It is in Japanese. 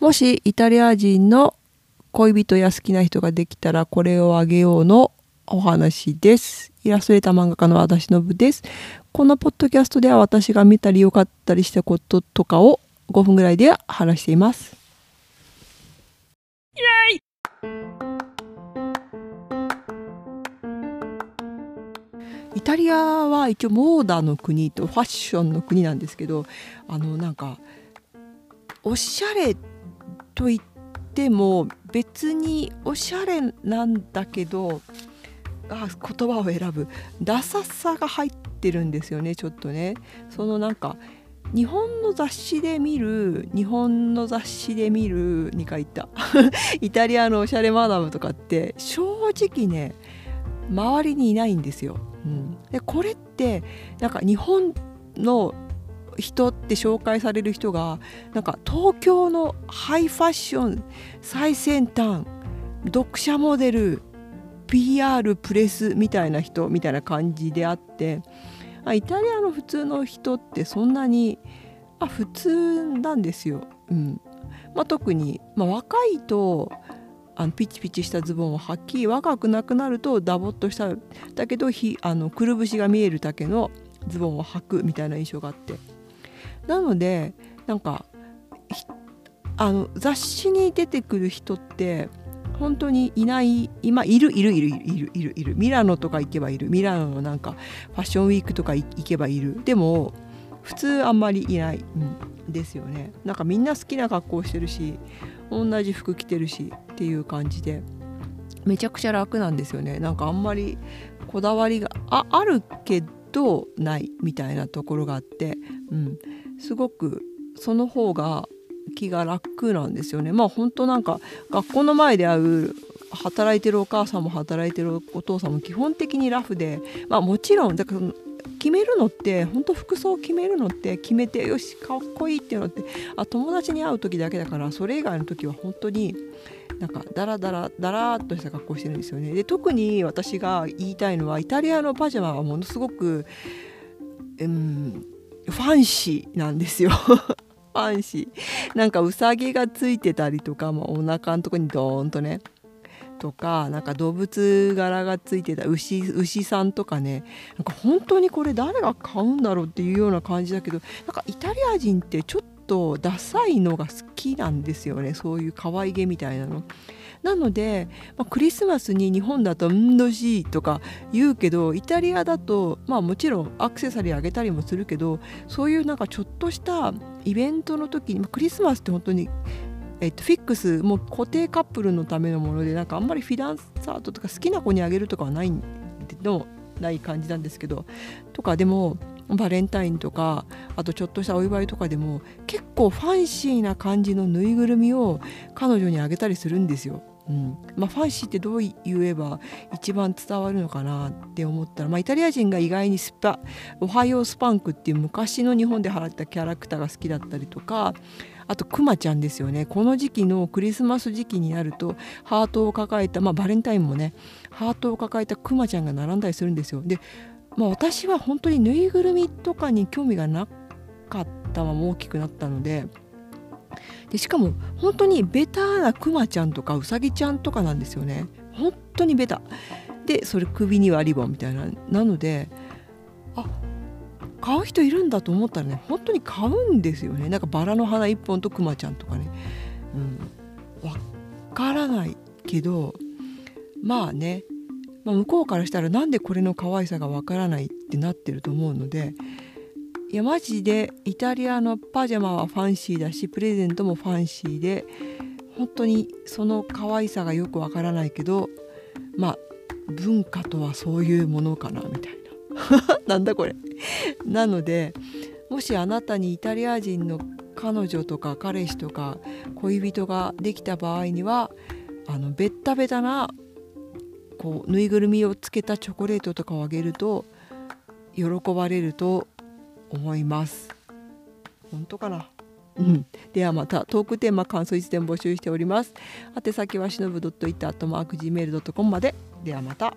もしイタリア人の恋人や好きな人ができたらこれをあげようのお話です。イラストレーター漫画家の私の部です。このポッドキャストでは私が見たり良かったりしたこととかを5分ぐらいで話しています。イエイイタリアは一応モーダの国とファッションの国なんですけどあのなんかおしゃれと言っても別におしゃれなんだけどあ言葉を選ぶ。ダサさが入ってるんですよねちょっとね。そのなんか日本の雑誌で見る日本の雑誌で見る2回言った。イタリアのおしゃれマダムとかって正直ね周りにいないんですよ。うん、でこれってなんか日本の人って紹介される人がなんか東京のハイファッション最先端読者モデル PR プレスみたいな人みたいな感じであってイタリアの普通の人ってそんなにあ普通なんですよ。うんまあ、特に、まあ、若いとあのピチピチしたズボンを履き若くなくなるとダボっとしただけどひあのくるぶしが見えるだけのズボンを履くみたいな印象があってなのでなんかあの雑誌に出てくる人って本当にいない今いるいるいるいるいるいるいる。ミラノとか行けばいる。ミラノのなんかファッションウィークとか行けばいる。でも普通あんまりいない、うん、ですよね。なんかみんな好きな格好してるし同じ服着てるしっていう感じでめちゃくちゃ楽なんですよね。なんかあんまりこだわりがああるけどないみたいなところがあって、うん、すごくその方が気が楽なんですよね。まあ本当なんか学校の前で会う働いてるお母さんも働いてるお父さんも基本的にラフで、まあ、もちろんだから決めるのって本当服装を決めるのって決めてよしかっこいいっていうのってあ友達に会う時だけだからそれ以外の時は本当になんかダラダラダラっとした格好してるんですよね。で特に私が言いたいのはイタリアのパジャマはものすごく、うん、ファンシーなんですよ ファンシーなんかうさぎがついてたりとか、まあ、お腹のとこにドーンとねとかなんか動物柄がついてた牛牛さんとかねなんか本当にこれ誰が買うんだろうっていうような感じだけどなんかイタリア人ってちょっとダサいのが好きなんですよねそういう可愛げみたいなの。なので、まあ、クリスマスに日本だと「んどしい」とか言うけどイタリアだとまあもちろんアクセサリーあげたりもするけどそういうなんかちょっとしたイベントの時に、まあ、クリスマスって本当にえっと、フィックスも固定カップルのためのものでなんかあんまりフィダンサートとか好きな子にあげるとかはないのない感じなんですけどとかでもバレンタインとかあとちょっとしたお祝いとかでも結構ファンシーな感じのぬいぐるみを彼女にあげたりするんですよ。うんまあ、ファンシーってどう言えば一番伝わるのかなって思ったら、まあ、イタリア人が意外にスパオハイオスパンクっていう昔の日本で払ったキャラクターが好きだったりとかあとクマちゃんですよねこの時期のクリスマス時期になるとハートを抱えた、まあ、バレンタインもねハートを抱えたクマちゃんが並んだりするんですよ。でまあ、私は本当にぬいぐるみとかに興味がなかったまま大きくなったのででしかも本当にベタなクマちゃんとかウサギちゃんとかなんですよね。本当にベタ。でそれ首にはリボンみたいな。なのであ買う人いるんだと思ったらね本当に買うんですよね。なんかバラの花1本とクマちゃんとかね。うん。わからないけどまあねまあ、向こうからしたらなんでこれの可愛さがわからないってなってると思うのでいやマジでイタリアのパジャマはファンシーだしプレゼントもファンシーで本当にその可愛さがよくわからないけどまあ文化とはそういうものかなみたいな。なんだこれ。なのでもしあなたにイタリア人の彼女とか彼氏とか恋人ができた場合にはあのベッタベタなこうぬいぐるみをつけたチョコレートとかをあげると喜ばれると思います。本当かな？うん、ではまたトークテーマ感想いつでも募集しております。宛先はしのぶ .it.gmail.com まで。ではまた